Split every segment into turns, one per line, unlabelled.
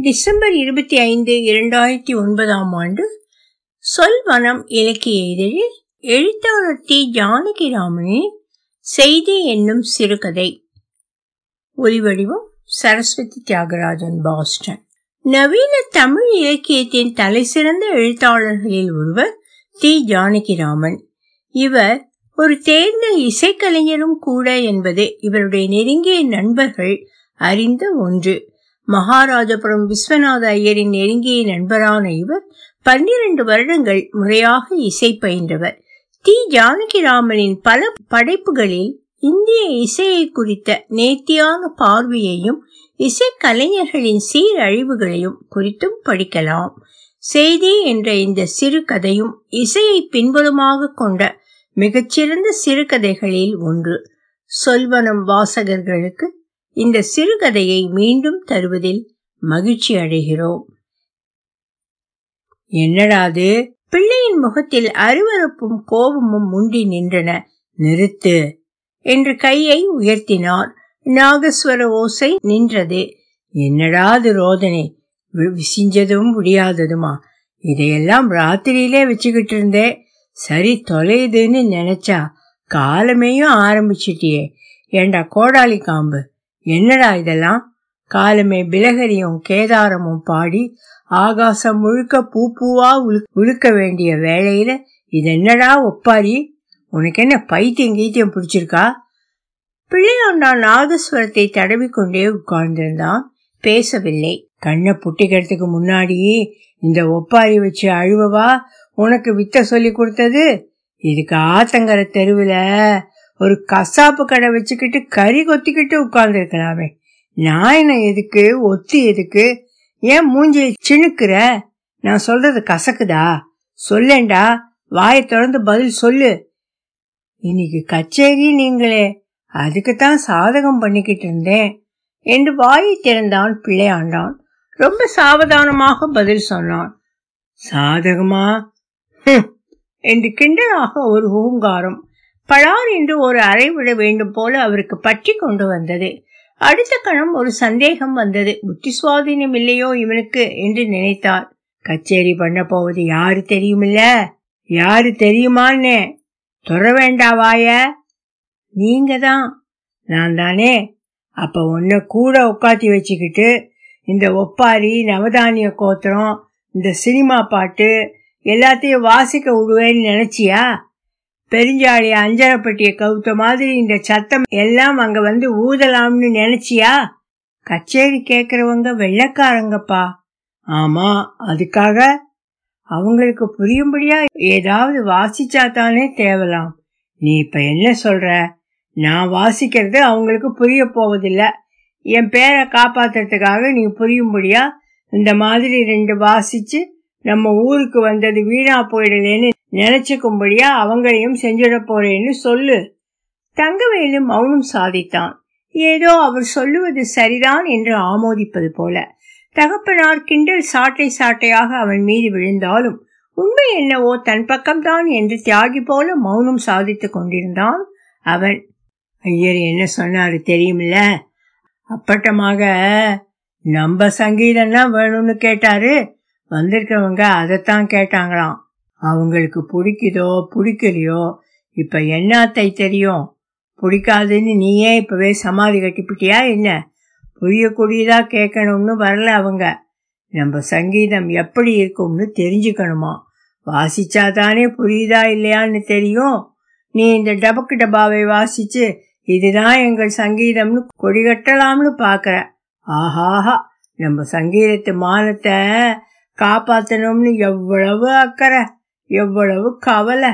December இருபத்தி ஐந்து இரண்டாயிரத்தி ஒன்பதாம் ஆண்டு சொல்வனம் இலக்கிய இதழில் எழுத்தாளர் டி. ஜானகிராமனின் செய்தி என்னும் சிறுகதை. ஒலிவடிவம் சரஸ்வதி தியாகராஜன் பாஸ்டன். நவீன தமிழ் இலக்கியத்தின் தலைசிறந்த எழுத்தாளர்களில் ஒருவர் டி. ஜானகிராமன். இவர் ஒரு தேர்ந்த இசைக்கலைஞரும் கூட என்பது இவருடைய நெருங்கிய நண்பர்கள் அறிந்த ஒன்று. மகாராஜபுரம் விஸ்வநாத ஐயரின் நெருங்கிய நண்பரான இவர் பன்னிரண்டு வருடங்கள் முறையாக இசை பயின்றவர். டி. ஜானகிராமனின் பல படைப்புகளில் இந்திய இசையை குறித்த நேர்த்தியான பார்வையையும் இசைக்கலைஞர்களின் சீரழிவுகளையும் குறித்தும் படிக்கலாம். செய்தி என்ற இந்த சிறுகதையும் இசையை பின்புலமாக கொண்ட மிகச்சிறந்த சிறுகதைகளில் ஒன்று. சொல்வனம் வாசகர்களுக்கு இந்த சிறுகதையை மீண்டும் தருவதில் மகிழ்ச்சி அடைகிறோம். என்னடாது பிள்ளையின் முகத்தில் அருவறுப்பும் கோபமும் முண்டி நின்றன. நிறுத்து. என்று கையை உயர்த்தினார். நாகஸ்வர ஓசை நின்றது. என்னடாது ரோதனை? விசிஞ்சதும் முடியாததுமா இதையெல்லாம் ராத்திரியிலே வச்சுக்கிட்டு இருந்தே. சரி தொலையுதுன்னு நினைச்சா காலமேயும் ஆரம்பிச்சிட்டியே. ஏண்டா கோடாலி காம்பு? என்னடா இதெல்லாம்? காலமே பிலகரியும் கேதாரமும் பாடி ஆகாசம் முழுக்க பூ பூவா உழுக்க வேண்டிய வேளையில இது என்னடா ஒப்பாரி? உனக்கு என்ன பைத்தியம் கீத்தியம் பிடிச்சிருக்கா? பிள்ளையாண்டான் நாதஸ்வரத்தை தடவிக்கொண்டே உட்கார்ந்திருந்தான். பேசவில்லை. கண்ணை புட்டிக்கிறதுக்கு முன்னாடி இந்த ஒப்பாரி வச்சு அழுவவா உனக்கு வித்த சொல்லி கொடுத்தது? இதுக்கு ஆத்தங்கர தெருவில் ஒரு கசாப்பு கடை வச்சுக்கிட்டு கறி கொத்திக்கிட்டு உட்கார்ந்துருக்கலாமே நான் எதுக்கு? ஒத்தி எதுக்கு? ஏன் மூஞ்சி சிணுக்குற? நான் சொல்றது கசக்குதா? சொல்லேண்டா. வாயை திறந்து பதில் சொல்லு. இன்னைக்கு கச்சேரி நீங்களே. அதுக்குத்தான் சாதகம் பண்ணிக்கிட்டு இருந்தேன். என்று வாயை திறந்தான் பிள்ளையாண்டான் ரொம்ப சாவதானமாக பதில் சொன்னான். சாதகமா? என்று கிண்டலாக ஒரு ஹூங்காரம் பழார் என்று ஒரு அறை விட வேண்டும் போல அவருக்கு பற்றி கொண்டு வந்தது. அடுத்த கணம் ஒரு சந்தேகம் வந்தது. புத்தி சுவாதீனம் இல்லையோ இவனுக்கு என்று நினைத்தார் கச்சேரி பண்ண போவது யாரு தெரியுமில்ல? யாரு தெரியுமான்னு? துற வேண்டாவாய நீங்க தான் நான் தானே அப்ப உன்னை கூட உட்காத்தி வச்சுக்கிட்டு இந்த ஒப்பாரி நவதானிய கோத்திரம் இந்த சினிமா பாட்டு எல்லாத்தையும் வாசிக்க விடுவேன்னு நினைச்சியா? பெருஞ்சாளி அஞ்சரப்பட்டிய கவுத்த மாதிரி இந்த சத்தம் எல்லாம் அங்க வந்து ஊதலாம்னு நினைச்சியா? கச்சேரி கேக்குறவங்க வெள்ளக்காரங்கப்பா. ஆமா அதுக்காக அவங்களுக்கு புரியும்படியா ஏதாவது வாசிச்சா தானே தேவலாம். நீ இப்ப என்ன சொல்ற? நான் வாசிக்கிறது அவங்களுக்கு புரிய போவதில்லை. என் பேரை காப்பாத்துறதுக்காக நீ புரியும்படியா இந்த மாதிரி ரெண்டு வாசிச்சு நம்ம ஊருக்கு வந்தது வீணா போயிடலேன்னு நினைச்சுக்கும்படியா அவங்களையும் செஞ்சிட போறேன்னு சொல்லு. தங்கவேலு மௌனம் சாதித்தான். ஏதோ அவர் சொல்லுவது சரிதான் என்று ஆமோதிப்பது போல. தகப்பனார் கிண்டல் சாட்டை சாட்டையாக அவன் மீது விழுந்தாலும் உண்மை என்னவோ தன் பக்கம்தான் என்று தியாகி போல மௌனம் சாதித்துக் கொண்டிருந்தான் அவன். ஐயர் என்ன சொன்னாரு தெரியுமில்ல? அப்பட்டமாக நம்ம சங்கீதம்னா வேணும்னு கேட்டாரு. வந்திருக்கிறவங்க அதைத்தான் கேட்டாங்களாம். அவங்களுக்கு பிடிக்குதோ பிடிக்கலையோ இப்ப என்னத்தை தெரியும்? பிடிக்காதுன்னு நீயே இப்பவே சமாதி கட்டிப்பிட்டியா என்ன? புரியக்கூடியதா கேட்கணும்னு வரல அவங்க. நம்ம சங்கீதம் எப்படி இருக்கும்னு தெரிஞ்சுக்கணுமா? வாசிச்சாதானே புரியுதா இல்லையான்னு தெரியும். நீ இந்த டபக்கு டபாவை வாசிச்சு இதுதான் எங்கள் சங்கீதம்னு கொடிகட்டலாம்னு பாக்குற. ஆஹாஹா நம்ம சங்கீதத்து மானத்தை காப்பாத்தணும்னு எவ்வளவு அக்கறை. எவ்வளவு கவலை.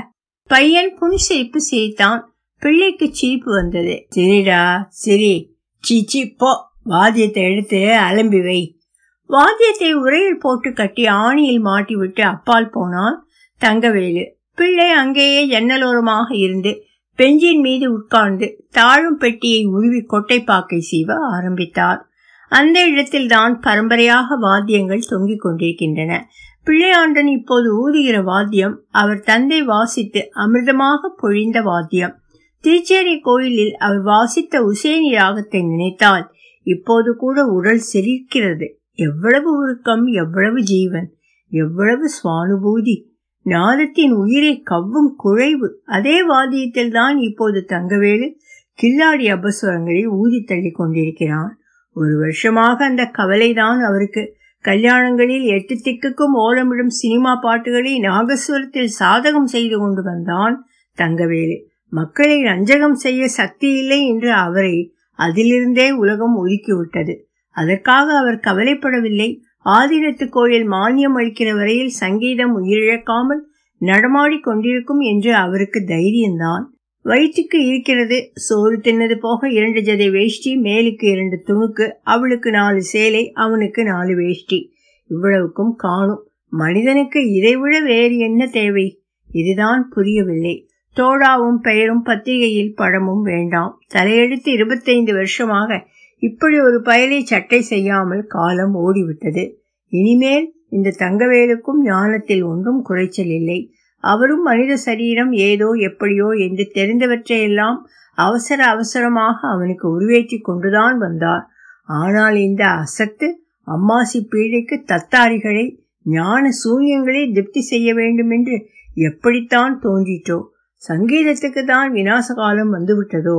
பையன் புன்சிரிப்பு சிரித்தான். பிள்ளைக்கு சிரிப்பு வந்தது. சரிடா சரி. சீச்சி போ. வாத்தியத்தை எடுத்து அலம்பி வை. வாத்தியத்தை உரையில் போட்டு கட்டி ஆணியில் மாட்டிவிட்டு அப்பால் போனான் தங்கவேலு. பிள்ளை அங்கேயே ஜன்னலோரமாக இருந்து பெஞ்சின் மீது உட்கார்ந்து தாழும் பெட்டியை உருவி கொட்டைப்பாக்கை சீவ ஆரம்பித்தார். அந்த இடத்தில்தான் பரம்பரையாக வாத்தியங்கள் தொங்கிக் கொண்டிருக்கின்றன. பிள்ளையாண்டன் இப்போது ஊதுகிற வாத்தியம் அவர் தந்தை வாசித்து அமிர்தமாக பொழிந்த வாத்தியம். திருச்சேரி கோயிலில் அவர் வாசித்த உசேனி ராகத்தை நினைத்தால் இப்போது கூட உடல் செழிக்கிறது எவ்வளவு உருக்கம் எவ்வளவு ஜீவன் எவ்வளவு சுவானுபூதி. நாதத்தின் உயிரை கவ்வும் குழைவு. அதே வாதியத்தில் தான் இப்போது தங்கவேலு கில்லாடி அபஸ்வரங்களை ஊதி தள்ளி கொண்டிருக்கிறான். ஒரு வருஷமாக அந்த கவலைதான் அவருக்கு. கல்யாணங்களில் எட்டு திக்குக்கும் ஓலமிடும் சினிமா பாட்டுகளை நாகஸ்வரத்தில் சாதகம் செய்து கொண்டு வந்தான் தங்கவேலு. மக்களை ரஞ்சகம் செய்ய சக்தி இல்லை என்று அவரை அதிலிருந்தே உலகம் ஒதுக்கிவிட்டது அதற்காக அவர் கவலைப்படவில்லை. ஆதிரத்து கோயில் மானியம் அளிக்கிற வரையில் சங்கீதம் உயிரிழக்காமல் நடமாடி கொண்டிருக்கும் என்று அவருக்கு தைரியம்தான் வயிற்றுக்கு இருக்கிறது. சோறு தின்னது போக இரண்டு ஜதை வேஷ்டி மேலுக்கு இரண்டு துணுக்கு அவளுக்கு நாலு சேலை அவனுக்கு நாலு வேஷ்டி. இவ்வளவுக்கும் காணும். மனிதனுக்கு இதைவிட வேறு என்ன தேவை? இதுதான் புரியவில்லை. தோடாவும் பெயரும் பத்திரிகையில் படமும் வேண்டாம். தலையெடுத்து இருபத்தைந்து வருஷமாக இப்படி ஒரு பயலை சட்டை செய்யாமல் காலம் ஓடிவிட்டது. இனிமேல் இந்த தங்கவேலுக்கும் ஞானத்தில் ஒன்றும் குறைச்சல் இல்லை. அவரும் மனித சரீரம் ஏதோ எப்படியோ என்று தெரிந்தவற்றையெல்லாம் அவசர அவசரமாக அவனுக்கு உருவேற்றி கொண்டுதான் வந்தார். ஆனால் இந்த அசத்து அம்மாசி பீழைக்கு தத்தாரிகளை ஞான சூன்யங்களை திருப்தி செய்ய வேண்டும் என்று எப்படித்தான் தோன்றிட்டோ சங்கீதத்துக்கு தான் விநாச காலம் வந்துவிட்டதோ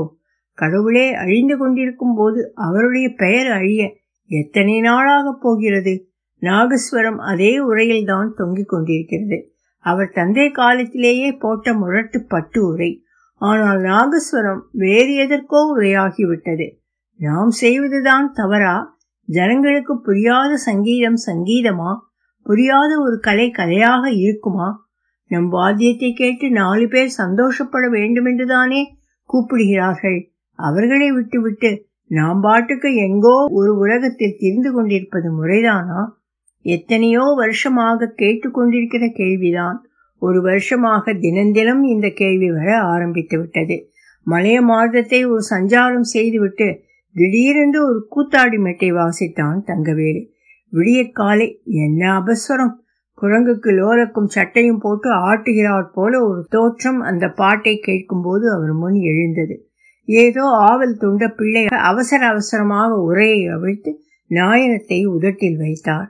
கடவுளே அழிந்து கொண்டிருக்கும் போது அவருடைய பெயர் அழிய எத்தனை நாளாகப் போகிறது? நாகஸ்வரம் அதே உரையில் தான் தொங்கிக் கொண்டிருக்கிறது. அவர் தந்தை காலத்திலேயே போட்ட முரட்டு பட்டு உரை ஆனால் நாகஸ்வரம் வேறு எதற்கோ உரையாகிவிட்டது. நாம் செய்வதுதான் தவறா? ஜனங்களுக்கு புரியாத சங்கீதம் சங்கீதமா? புரியாத ஒரு கலை கலையாக இருக்குமா? நம் வாத்தியத்தை கேட்டு நாலு பேர் சந்தோஷப்பட வேண்டுமென்றுதானே கூப்பிடுகிறார்கள். அவர்களை விட்டுவிட்டு நாம் பாட்டுக்கு எங்கோ ஒரு உலகத்தில் திரிந்து கொண்டிருப்பது முறைதானா? எத்தனையோ வருஷமாக கேட்டுக்கொண்டிருக்கிற கேள்விதான். ஒரு வருஷமாக தினந்தினம் இந்த கேள்வி வர ஆரம்பித்து விட்டது மலைய மாதத்தை ஒரு சஞ்சாரம் செய்துவிட்டு திடீரென்று ஒரு கூத்தாடி மெட்டை வாசித்தான் தங்கவேலு. விடியற்காலை என்ன அபஸ்வரம்? குரங்குக்கு லோலக்கும் சட்டையும் போட்டு ஆட்டுகிறார் போல ஒரு தோற்றம் அந்த பாட்டை கேட்கும்போது அவர் முன் எழுந்தது. ஏதோ ஆவல் துண்ட பிள்ளை அவசர அவசரமாக உரையை அவிழ்த்து நாயனத்தை உதட்டில் வைத்தார்.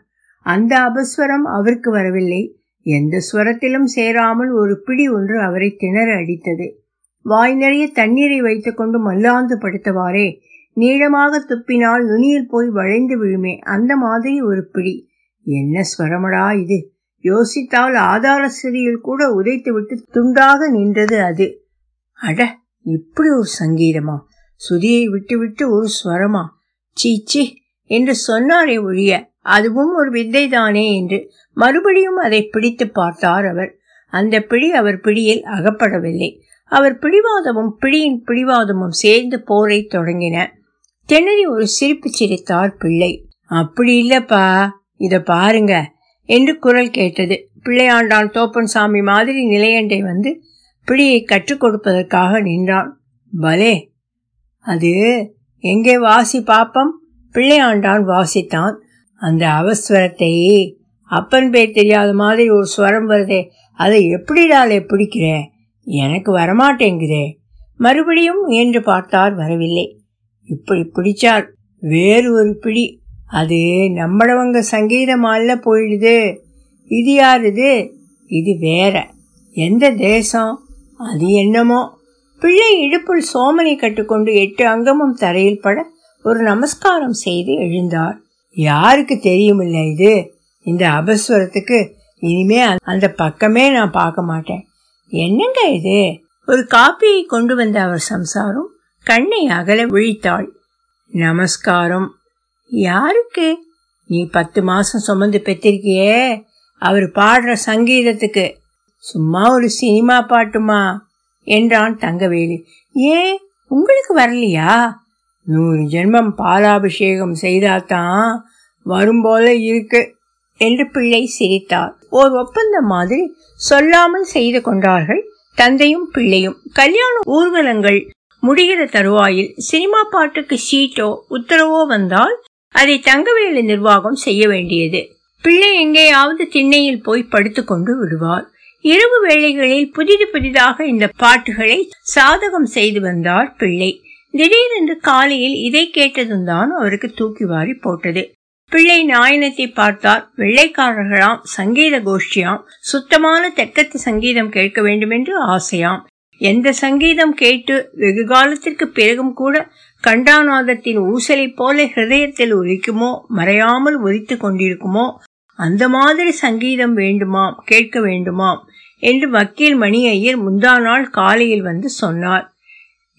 அந்த அபஸ்வரம் அவருக்கு வரவில்லை. எந்த ஸ்வரத்திலும் சேராமல் ஒரு பிடி ஒன்று அவரை திணற அடித்தது. வாய் நிறைய தண்ணீரை வைத்துக்கொண்டு மல்லாந்து படுத்தவாறே நீளமாக துப்பினால் நுனியில் போய் வளைந்து விழுமே அந்த மாதிரி ஒரு பிடி. என்ன ஸ்வரமடா இது? யோசித்தால் ஆதார சிறியில் கூட உதைத்துவிட்டு துண்டாக நின்றது அது. அட இப்படி ஒரு சங்கீதமா? சுதியை விட்டுவிட்டு ஒரு ஸ்வரமா? சீச்சி என்று சொன்னாரே ஒழிய அதுவும் ஒரு வித்தைதானே என்று மறுபடியும் அதை பிடித்து பார்த்தார் அவர். அந்த பிடி அவர் பிடியில் அகப்படவில்லை. அவர் பிடிவாதமும் பிடியின் பிடிவாதமும் சேர்ந்து போரை தொடங்கின. திணறி ஒரு சிரிப்பு சிரித்தார் பிள்ளை. அப்படி இல்லப்பா இத பாருங்க என்று குரல் கேட்டது. பிள்ளையாண்டான் தோப்பன் சாமி மாதிரி நிலையண்டை வந்து பிடியை கற்றுக் கொடுப்பதற்காக நின்றான். பலே அது எங்கே வாசி பாப்பம்? பிள்ளையாண்டான் வாசித்தான். அந்த அவஸ்வரத்தை அப்பன் பேர் தெரியாத மாதிரி ஒரு ஸ்வரம் வருதே அதை எப்படிடாலே பிடிக்கிற? எனக்கு வரமாட்டேங்குதே. மறுபடியும் முயன்று பார்த்தார் வரவில்லை. இப்படி பிடிச்சார் வேறு ஒரு பிடி. அது நம்மளவங்க சங்கீதமால போயிடுது. இது யார் இது? இது வேற. எந்த தேசம்? அது என்னமோ? பிள்ளை இடுப்புள் சோமனை கட்டுக்கொண்டு எட்டு அங்கமும் தரையில் பட ஒரு நமஸ்காரம் செய்து எழுந்தார். யாருக்கு தெரியுமில்ல இது? இந்த அபஸ்வரத்துக்கு இனிமே அந்த பக்கமே நான் பார்க்க மாட்டேன். என்னங்க இது? ஒரு காப்பியை கொண்டு வந்த அவர் சம்சாரம் கண்ணை அகல விழித்தாள். நமஸ்காரம். யாருக்கு? நீ பத்து மாசம் சுமந்து பெற்றிருக்கியே. அவர் பாடுற சங்கீதத்துக்கு. சும்மா ஒரு சினிமா பாட்டுமா? என்றான் தங்கவேலு. ஏன்? உங்களுக்கு வரலையா? நூறு ஜென்மம் பாலாபிஷேகம் செய்தாதான் வரும் போல இருக்கு என்று பிள்ளை சிரித்தார் ஓர் ஒப்பந்தம் மாதிரி சொல்லாமல் செய்து கொண்டார்கள் தந்தையும் பிள்ளையும். கல்யாண ஊர்வலங்கள் முடிகிற தருவாயில் சினிமா பாட்டுக்கு சீட்டோ உத்தரவோ வந்தால் அதை தங்கவேலு நிர்வாகம் செய்ய வேண்டியது. பிள்ளை எங்கேயாவது திண்ணையில் போய் படுத்துக்கொண்டு விடுவார். இரவு வேளைகளில் புதிது புதிதாக இந்த பாட்டுகளை சாதகம் செய்து வந்தார் பிள்ளை. திடீரென்று காலையில் இதை கேட்டதும் தான் அவருக்கு தூக்கி வாரி போட்டது. பிள்ளை நாயனத்தை பார்த்தார் வெள்ளைக்காரர்களாம் சங்கீத கோஷ்டியாம் சுத்தமான தெற்கத்து சங்கீதம் கேட்க வேண்டுமென்று ஆசையாம். எந்த சங்கீதம் கேட்டு வெகு காலத்திற்கு பிறகும் கூட கண்டாநாதத்தின் ஊசலை போல ஹிருதயத்தில் உரிக்குமோ மறையாமல் ஒலித்து கொண்டிருக்குமோ அந்த மாதிரி சங்கீதம் வேண்டுமாம் கேட்க வேண்டுமாம் என்று வக்கீல் மணி ஐயர் முந்தா நாள் காலையில் வந்து சொன்னார்.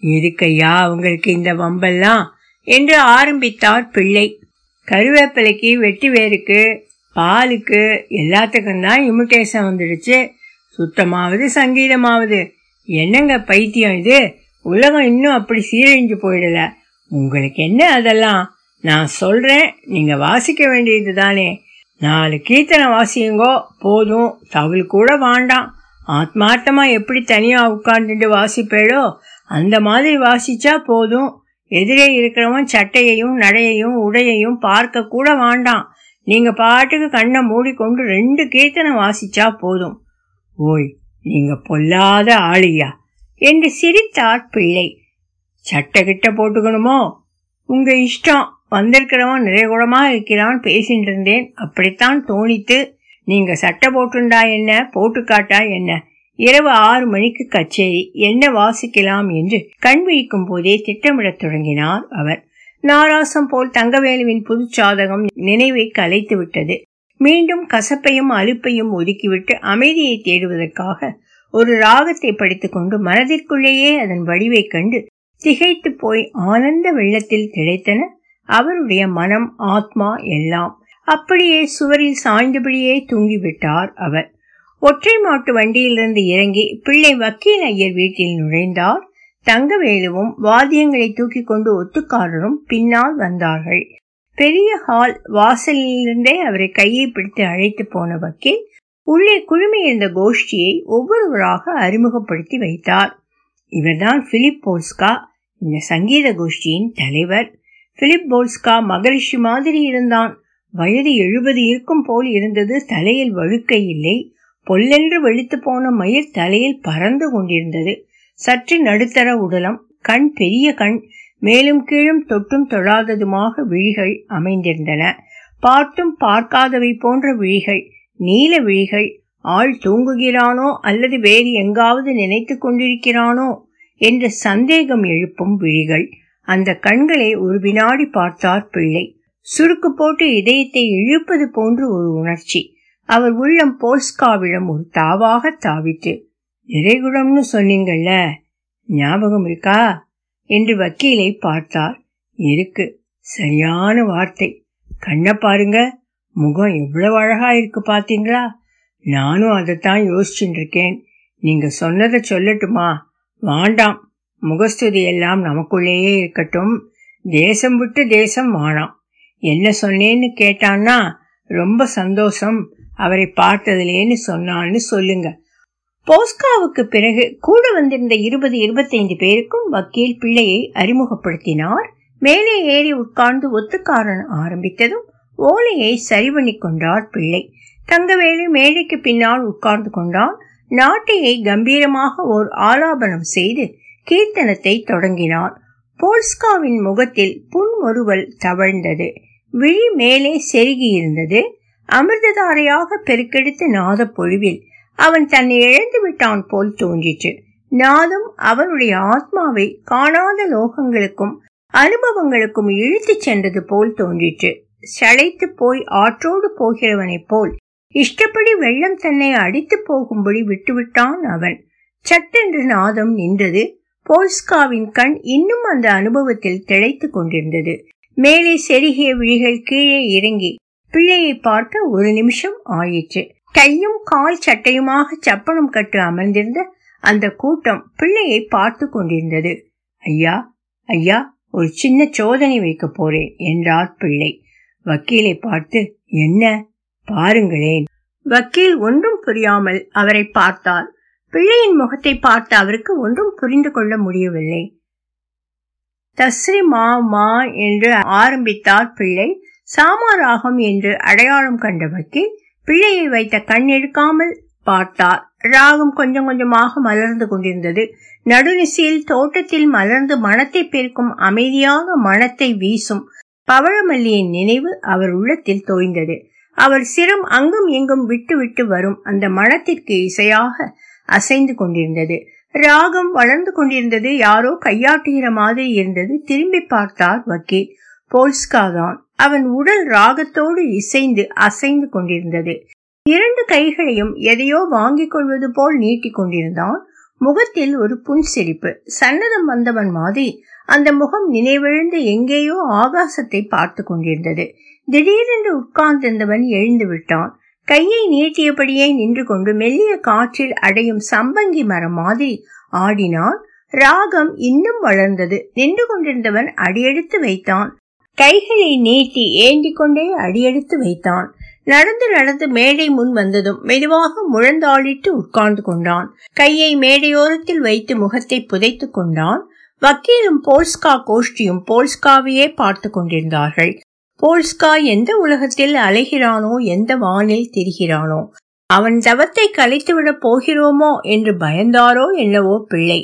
எதுக்கையா அவங்களுக்கு இந்த வம்பெல்லாம்? என்று ஆரம்பித்தார் பிள்ளை. கருவேப்பிலைக்கு வெட்டி வேருக்கு பாலுக்கு எல்லாத்துக்கும் தான் இமிட்டேஷன் வந்துடுச்சு. சுத்தமாவது சங்கீதமாவது. என்னங்க பைத்தியம் இது? உலகம் இன்னும் அப்படி சீரழிஞ்சு போயிடல. உங்களுக்கு என்ன அதெல்லாம்? நான் சொல்றேன் நீங்க வாசிக்க வேண்டியது தானே. நாலு கீர்த்தனை வாசியுங்கோ போதும் தவில் கூட வேண்டாம். ஆத்மார்த்தமா எப்படி தனியா உட்கார்ந்துட்டு வாசிப்பேடோ அந்த மாதிரி வாசிச்சா போதும். எதிரே இருக்கிறவன் சட்டையையும் நடையையும் உடையையும் பார்க்க கூட வேண்டாம். நீங்க பாட்டுக்கு கண்ணை மூடிக்கொண்டு ரெண்டு கீர்த்தனை வாசிச்சா போதும். ஓய் நீங்க பொல்லாத ஆளியா? என்று சிரித்தார் பிள்ளை. சட்டை கிட்ட போட்டுக்கணுமோ? உங்க இஷ்டம். வந்திருக்கிறவன் நிறைகுடமா இருக்கிறான் பேசிட்டு இருந்தேன் அப்படித்தான் தோணித்து நீங்க சட்டை போட்டுண்டா என்ன? போட்டு காட்டா என்ன? இரவு ஆறு மணிக்கு கச்சேரி என்ன வாசிக்கலாம் என்று கண் விழிக்கும் போதே திட்டமிடத் தொடங்கினார் அவர். நாராசம் போல் தங்கவேலுவின் புதுச்சாதகம் நினைவை கலைத்து விட்டது. மீண்டும் கசப்பையும் அலுப்பையும் ஒதுக்கிவிட்டு அமைதியை தேடுவதற்காக ஒரு ராகத்தை படித்துக்கொண்டு மனதிற்குள்ளேயே அதன் வடிவை கண்டு திகைத்து போய் ஆனந்த வெள்ளத்தில் திளைத்தன அவருடைய மனம் ஆத்மா எல்லாம் அப்படியே சுவரில் சாய்ந்தபடியே தூங்கிவிட்டார் அவர். ஒற்றை மாட்டு வண்டியிலிருந்து இறங்கி பிள்ளை வக்கீல் ஐயர் வீட்டில் நுழைந்தார். தங்கவேலுவும் வாத்தியங்களை தூக்கி கொண்டு ஒத்துக்காரரும் பின்னால் வந்தார்கள். பெரிய ஹால் வாசலிலிருந்தே அவரை கையை பிடித்து அழைத்து போன வக்கீல் உள்ளே குழுமியிருந்த கோஷ்டியை ஒவ்வொருவராக அறிமுகப்படுத்தி வைத்தார். இவர்தான் பிலிப் போல்ஸ்கா இந்த சங்கீத கோஷ்டியின் தலைவர். பிலிப் போல்ஸ்கா மகரிஷி மாதிரி இருந்தான். வயது எழுபது இருக்கும் போல் இருந்தது தலையில் வழுக்கை இல்லை. பொல்லென்று வெளுத்து போன மயிர் தலையில் பறந்து கொண்டிருந்தது. சற்று நடுத்தர உடலம் கண் பெரிய கண் மேலும் கீழும் தொட்டும் தொழாததுமாக விழிகள் அமைந்திருந்தன. பார்த்தும் பார்க்காதவை போன்ற விழிகள் நீல விழிகள் ஆள் தூங்குகிறானோ அல்லது வேறு எங்காவது நினைத்து கொண்டிருக்கிறானோ என்ற சந்தேகம் எழுப்பும் விழிகள். அந்த கண்களை ஒரு வினாடி பார்த்தார் பிள்ளை. சுருக்கு போட்டு இதயத்தை இழுப்பது போன்று ஒரு உணர்ச்சி. அவர் உள்ளம் போல்ஸ்காவிடம் ஒரு தாவாக தாவிட்டு நிறைகுடம்னு சொன்னீங்கல்ல ஞாபகம் இருக்கா? என்று வக்கீலை பார்த்தார். இருக்கு சரியான வார்த்தை. கண்ணை பாருங்க முகம் எவ்வளவு அழகா இருக்கு பாத்தீங்களா? நானும் அதைத்தான் யோசிச்சுட்டு இருக்கேன் நீங்க சொன்னதை சொல்லட்டுமா? வாண்டாம் முகஸ்துதி எல்லாம் நமக்குள்ளேயே இருக்கட்டும். தேசம் விட்டு தேசம் வானாம் என்ன சொன்னேன்னு கேட்டான்னா ரொம்ப சந்தோஷம். அவரை பார்த்ததுலேன்னு சொன்னான்னு சொல்லுங்க. போஸ்காவுக்கு பிறகு கூட வந்திருந்த இருபது இருபத்தைந்து பேருக்கும் வக்கீல் பிள்ளையை அறிமுகப்படுத்தினார். மேலே ஏறி உட்கார்ந்து ஒத்துக்காரன் ஆரம்பித்ததும் ஓலையை சரி பண்ணி கொண்டார் பிள்ளை தங்கவேலு மேடைக்கு பின்னால் உட்கார்ந்து கொண்டான் நாட்டையை கம்பீரமாக ஓர் ஆலாபனம் செய்து கீர்த்தனத்தை தொடங்கினார். போல்ஸ்காவின் முகத்தில் புன்முறுவல் தவழ்ந்தது. விழி மேலே செருகியிருந்தது. அமிர்ததாரையாக பெருக்கெடுத்த நாத பொழிவில் அவன் தன்னை இழந்து விட்டான் போல் தோன்றிற்று. நாதம் அவனுடைய ஆத்மாவை காணாத லோகங்களுக்கும் அனுபவங்களுக்கும் இழுத்துச் சென்றது போல் தோன்றிற்று. சளைத்து போய் ஆற்றோடு போகிறவனைப் போல் இஷ்டப்படி வெள்ளம் தன்னை அடித்து போகும்படி விட்டுவிட்டான் அவன். சட்டென்று நாதம் நின்றது. போல்ஸ்காவின் கண் இன்னும் அந்த அனுபவத்தில் திளைத்து கொண்டிருந்தது. மேலே செருகிய விழிகள் கீழே இறங்கி பிள்ளையை பார்க்க ஒரு நிமிஷம் ஆயிற்று. கையும் கால் சட்டையுமாக சப்பனம் கட்டு அமர்ந்திருந்த அந்த கூட்டம் பிள்ளையை பார்த்து கொண்டிருந்தது. ஐயா ஐயா ஒரு சின்ன சோதனை வைக்க போறேன் என்றார் பிள்ளை. வக்கீலை பார்த்து என்ன? பாருங்களேன். வக்கீல் ஒன்றும் புரியாமல் அவரை பார்த்தார். பிள்ளையின் முகத்தை பார்த்த அவருக்கு ஒன்றும் புரிந்து கொள்ள முடியவில்லை. தஸ்ரி மா மா என்று ஆரம்பித்தார் பிள்ளை. சாமாராகம் என்று அடையாளம் கண்ட வக்கீல் பிள்ளையை வைத்த கண் எடுக்காமல் பார்த்தார். ராகம் கொஞ்சம் கொஞ்சமாக மலர்ந்து கொண்டிருந்தது. நடுநிசையில் தோட்டத்தில் மலர்ந்து மனத்தை பெருக்கும் அமைதியாக மனத்தை வீசும் பவழமல்லியின் நினைவு அவர் உள்ளத்தில் தோய்ந்தது. அவர் சிரம் அங்கும் எங்கும் விட்டு விட்டு வரும் அந்த மனத்திற்கு இசையாக அசைந்து கொண்டிருந்தது. ராகம் வளர்ந்து கொண்டிருந்தது. யாரோ கையாட்டுகிற மாதிரி இருந்தது. திரும்பி பார்த்தார் வக்கீல். போல்ஸ்காதான் அவன் உடல் ராகத்தோடு இசைந்து அசைந்து கொண்டிருந்தது. இரண்டு கைகளையும் எதையோ வாங்கிக் கொள்வது போல் நீட்டிக் கொண்டிருந்தான். முகத்தில் ஒரு புன்சிரிப்பு. சன்னதம் வந்தவன் மாதிரி அந்த முகம் நினைவிழந்து எங்கேயோ ஆகாசத்தை பார்த்து கொண்டிருந்தது. திடீரென்று உட்கார்ந்திருந்தவன் எழுந்து விட்டான். கையை நீட்டியபடியே நின்று கொண்டு மெல்லிய காற்றில் அடையும் சம்பங்கி மரம் மாதிரி ஆடினான். ராகம் இன்னும் வளர்ந்தது. நின்று கொண்டிருந்தவன் அடியெடுத்து வைத்தான். கைகளை நீட்டி ஏந்தி கொண்டே அடியெடுத்து வைத்தான். நடந்து நடந்து மேடை முன் வந்ததும் மெதுவாக முழந்தாளிட்டு உட்கார்ந்து கொண்டான். கையை மேடையோரத்தில் வைத்து முகத்தை புதைத்து கொண்டான். வக்கீலும் போல்ஸ்கா கோஷ்டியும் போல்ஸ்காவையே பார்த்து கொண்டிருந்தார்கள். போல்ஸ்கா எந்த உலகத்தில் அலைகிறானோ எந்த வானில் திரிகிறானோ? அவன் தவத்தை கலைத்துவிடப் போகிறோமோ என்று பயந்தாரோ என்னவோ பிள்ளை.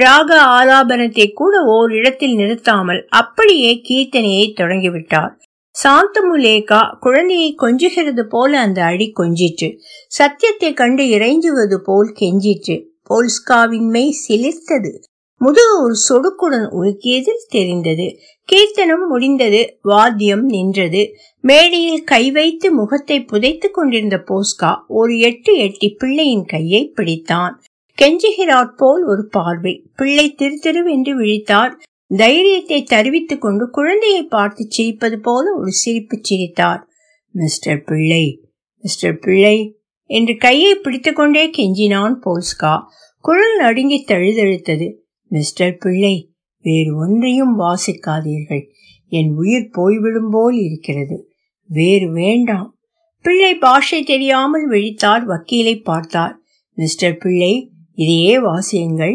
ராக ஆலாபனத்தை கூட ஓர் இடத்தில் நிறுத்தாமல் அப்படியே கீர்த்தனையை தொடங்கிவிட்டார். சாந்தமுலேகா குழந்தையை கொஞ்சுகிறது போல அந்த அடி கொஞ்சிற்று. சத்தியத்தை கண்டு இறைஞ்சுவது போல் கெஞ்சிற்று. போல்ஸ்காவின் மெய் சிலிர்த்தது. முதுகு ஒரு சொடுக்குடன் உருக்கியதில் தெரிந்தது. கீர்த்தனம் முடிந்தது. வாத்தியம் நின்றது. மேடையில் கை வைத்து முகத்தை புதைத்துக் கொண்டிருந்த போஸ்கா ஒரு எட்டு எட்டி பிள்ளையின் கையை பிடித்தான். கெஞ்சுகிறாற் போல் ஒரு பார்வை. பிள்ளை திரு திருவென்று விழித்தார். தைரியத்தை தருவித்துக் கொண்டு குழந்தையை பார்த்து சிரிப்பது போல ஒரு சிரிப்பு சிரித்தார். மிஸ்டர் பிள்ளை மிஸ்டர் பிள்ளை என்று கையை பிடித்துக்கொண்டே கெஞ்சினான் போல்ஸ்கா. குரல் நடுங்கி தழுதழுத்தது. மிஸ்டர் பிள்ளை வேறு ஒன்றையும் வாசிக்காதீர்கள். என் உயிர் போய்விடும் போல் இருக்கிறது. வேறு வேண்டாம். பிள்ளை பாஷை தெரியாமல் விழித்தார். வக்கீலை பார்த்தார். மிஸ்டர் பிள்ளை இதையே வாசியுங்கள்.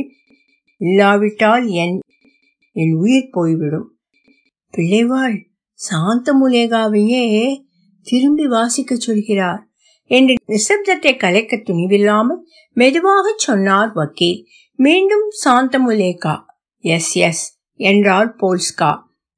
இல்லாவிட்டால் என் என் உயிர் போய்விடும். பிள்ளைவாள் சாந்தமுலேகாவையே திரும்பி வாசிக்கச் சொல்கிறார் என்று நிசப்தத்தை கலைக்க துணிவில்லாமல் மெதுவாக சொன்னார் வக்கீல். மீண்டும் சாந்தமுலேகா எஸ் எஸ் என்றார் போல்ஸ்கா.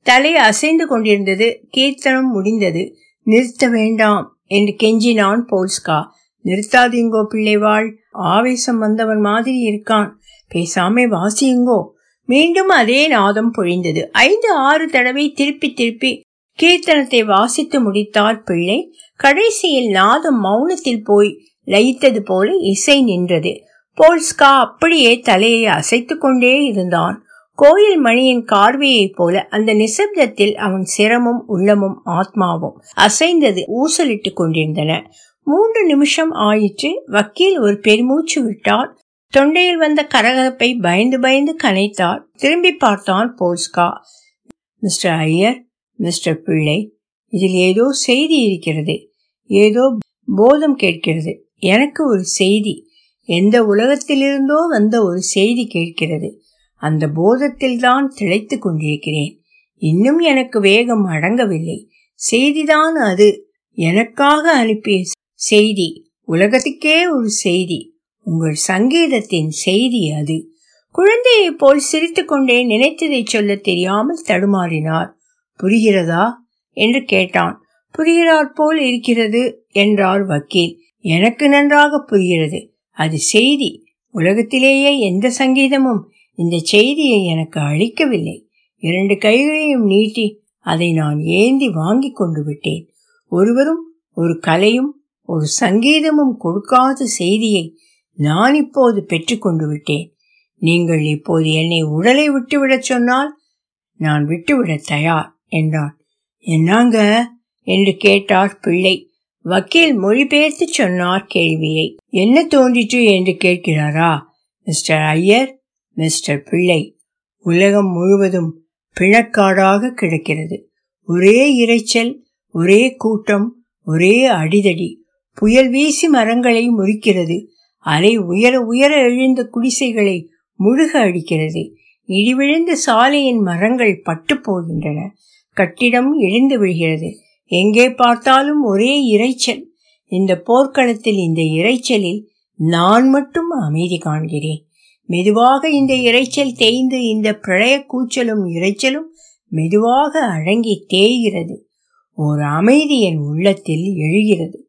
தலை அசைந்து கொண்டிருந்தது கீர்த்தனம் முடிந்தது. நிறுத்த வேண்டாம் என்று கெஞ்சினான் போல்ஸ்கா. நிறுத்தாதீங்கோ பிள்ளைவாள் ஆவேசம் வந்தவன் மாதிரி இருக்கான். பேசாமே வாசியுங்கோ. மீண்டும் அதே நாதம் பொழிந்தது. ஐந்து ஆறு தடவை திருப்பி திருப்பி கீர்த்தனத்தை வாசித்து முடித்தார் பிள்ளை. கடைசியில் நாதம் மௌனத்தில் போய் லயித்தது போல இசை நின்றது. போல்ஸ்கா அப்படியே தலையை அசைத்து கொண்டே இருந்தான். கோயில் மணியின் கார்வையைப் போல அந்த நிசப்தத்தில் அவன் சிரமும் உள்ளமும் ஆத்மாவும் அசைந்தது ஊசலிட்டு கொண்டிருந்தன. மூன்று நிமிஷம் ஆயிற்று. வக்கீல் ஒரு பெருமூச்சு விட்டார். தொண்டையில் வந்த கரகரப்பை பயந்து பயந்து கனைத்தார். திரும்பி பார்த்தான் போல்ஸ்கா மிஸ்டர் ஐயர் மிஸ்டர் பிள்ளை இதில் ஏதோ செய்தி இருக்கிறது. ஏதோ போதம் கேட்கிறது. எனக்கு ஒரு செய்தி. எந்த உலகத்திலிருந்தோ வந்த ஒரு செய்தி கேட்கிறது. அந்த போதத்தில் தான் திளைத்து கொண்டிருக்கிறேன். இன்னும் எனக்கு வேகம் அடங்கவில்லை. செய்திதான் அது. எனக்காக அனுப்பிய செய்தி. உலகத்துக்கே ஒரு செய்தி. உங்கள் சங்கீதத்தின் செய்தி அது. குழந்தையை போல் சிரித்துக்கொண்டே நினைத்ததை சொல்ல தெரியாமல் தடுமாறினார். புரிகிறதா? என்று கேட்டான். புரிகிறார் போல் இருக்கிறது என்றார் வக்கீல். எனக்கு நன்றாக புரிகிறது. அது செய்தி. உலகத்திலேயே எந்த சங்கீதமும் இந்த செய்தியை எனக்கு அளிக்கவில்லை. இரண்டு கைகளையும் நீட்டி அதை நான் ஏந்தி வாங்கி கொண்டு விட்டேன். ஒருவரும் ஒரு கலையும் ஒரு சங்கீதமும் கொடுக்காத செய்தியை நான் இப்போது பெற்றுக்கொண்டு விட்டேன். நீங்கள் இப்போது என்னை உடலை விட்டுவிடச் சொன்னால் நான் விட்டுவிட தயார் என்றான். என்னங்க? என்று கேட்டார் பிள்ளை. வக்கீல் மொழிபெயர்த்து சொன்னார் கேள்வியை. என்ன தோன்றிற்று என்று கேட்கிறாரா? மிஸ்டர் ஐயர் மிஸ்டர் பிள்ளை. உலகம் முழுவதும் பிணக்காடாக கிடக்கிறது. ஒரே இரைச்சல் ஒரே கூட்டம் ஒரே அடிதடி. புயல் வீசி மரங்களை முறிக்கிறது. அலை உயர உயர எழுந்த குடிசைகளை முழுக அடிக்கிறது. இடிவிழுந்த சாலையின் மரங்கள் பட்டு போகின்றன. கட்டிடம் எழுந்து விழுகிறது. எங்கே பார்த்தாலும் ஒரே இரைச்சல் இந்த போர்க்களத்தில் இந்த இரைச்சலில் நான் மட்டும் அமைதி காண்கிறேன். மெதுவாக இந்த இரைச்சல் தேய்ந்து இந்த பிரளய கூச்சலும் இரைச்சலும் மெதுவாக அடங்கி தேய்கிறது. ஒரு அமைதி என் உள்ளத்தில் எழுகிறது.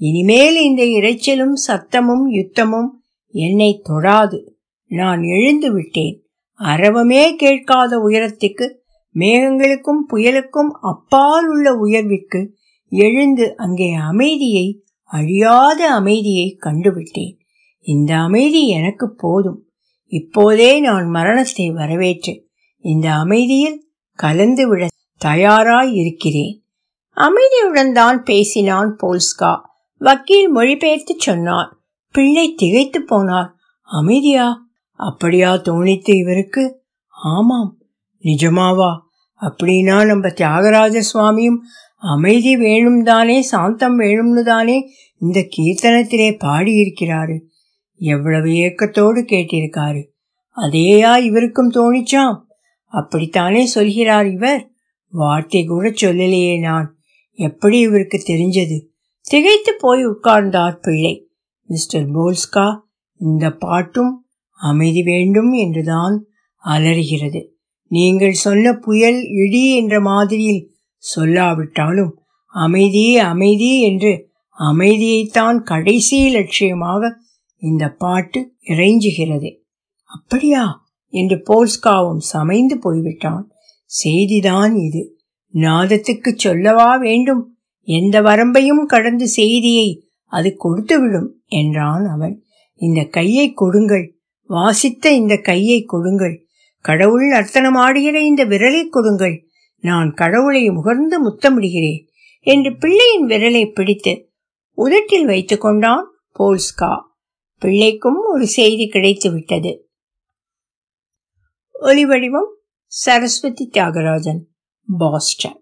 இனிமேல் இந்த இரைச்சலும் சத்தமும் யுத்தமும் என்னை தொடாது நான் எழுந்து விட்டேன். அரவமே கேட்காத உயரத்துக்கு மேகங்களுக்கும் புயலுக்கும் அப்பால் உள்ள உயர்விற்கு எழுந்து அங்கே அமைதியை அழியாத அமைதியை கண்டுவிட்டேன். இந்த அமைதி எனக்கு போதும். இப்போதே நான் மரணத்தை வரவேற்று இந்த அமைதியில் கலந்து விட தயாராய் இருக்கிறேன் அமைதியுடன் தான் பேசினான் போல்ஸ்கா. வக்கீல் மொழிபெயர்த்து சொன்னார். பிள்ளை திகைத்து போனார். அமைதியா? அப்படியா தோணித்து இவருக்கு? ஆமாம். நிஜமாவா? அப்படின்னா நம்ம தியாகராஜ சுவாமியும் அமைதி வேணும் தானே சாந்தம் வேணும்னு தானே இந்த கீர்த்தனத்திலே பாடியிருக்கிறாரு. எவ்வளவு ஏக்கத்தோடு கேட்டிருக்காரு. அதேயா இவருக்கும் தோணிச்சாம்? அப்படித்தானே சொல்கிறார் இவர்? வார்த்தை கூட சொல்லலையே நான். எப்படி இவருக்கு தெரிஞ்சது? திகைத்து போய் உட்கார்ந்தார் பிள்ளை. மிஸ்டர் போல்ஸ்கா இந்த பாட்டும் அமைதி வேண்டும் என்றுதான் அலறுகிறது. நீங்கள் சொன்ன புயல் இடி என்ற மாதிரியில் சொல்லாவிட்டாலும் அமைதி அமைதி என்று அமைதியைத்தான் கடைசி லட்சியமாக இந்த பாட்டு இறைஞ்சுகிறது. அப்படியா? என்று போல்ஸ்காவும் சமைந்து போய்விட்டான். செய்திதான் இது. நாதத்துக்கு சொல்லவா வேண்டும்? எந்த வரம்பையும் கடந்து செய்தியை அது கொடுத்துவிடும் என்றான் அவன். இந்த கையை கொடுங்கள். வாசித்த இந்த கையை கொடுங்கள். கடவுள் நர்த்தனமாடுகிற இந்த விரலை கொடுங்கள். நான் கடவுளை முகர்ந்து முத்தமிடுகிறேன் என்று பிள்ளையின் விரலை பிடித்து உதட்டில் வைத்துக் கொண்டான் போல்ஸ்கா. பிள்ளைக்கும் ஒரு செய்தி கிடைத்து விட்டது. ஒலிவடிவம் சரஸ்வதி தியாகராஜன் பாஸ்டன்.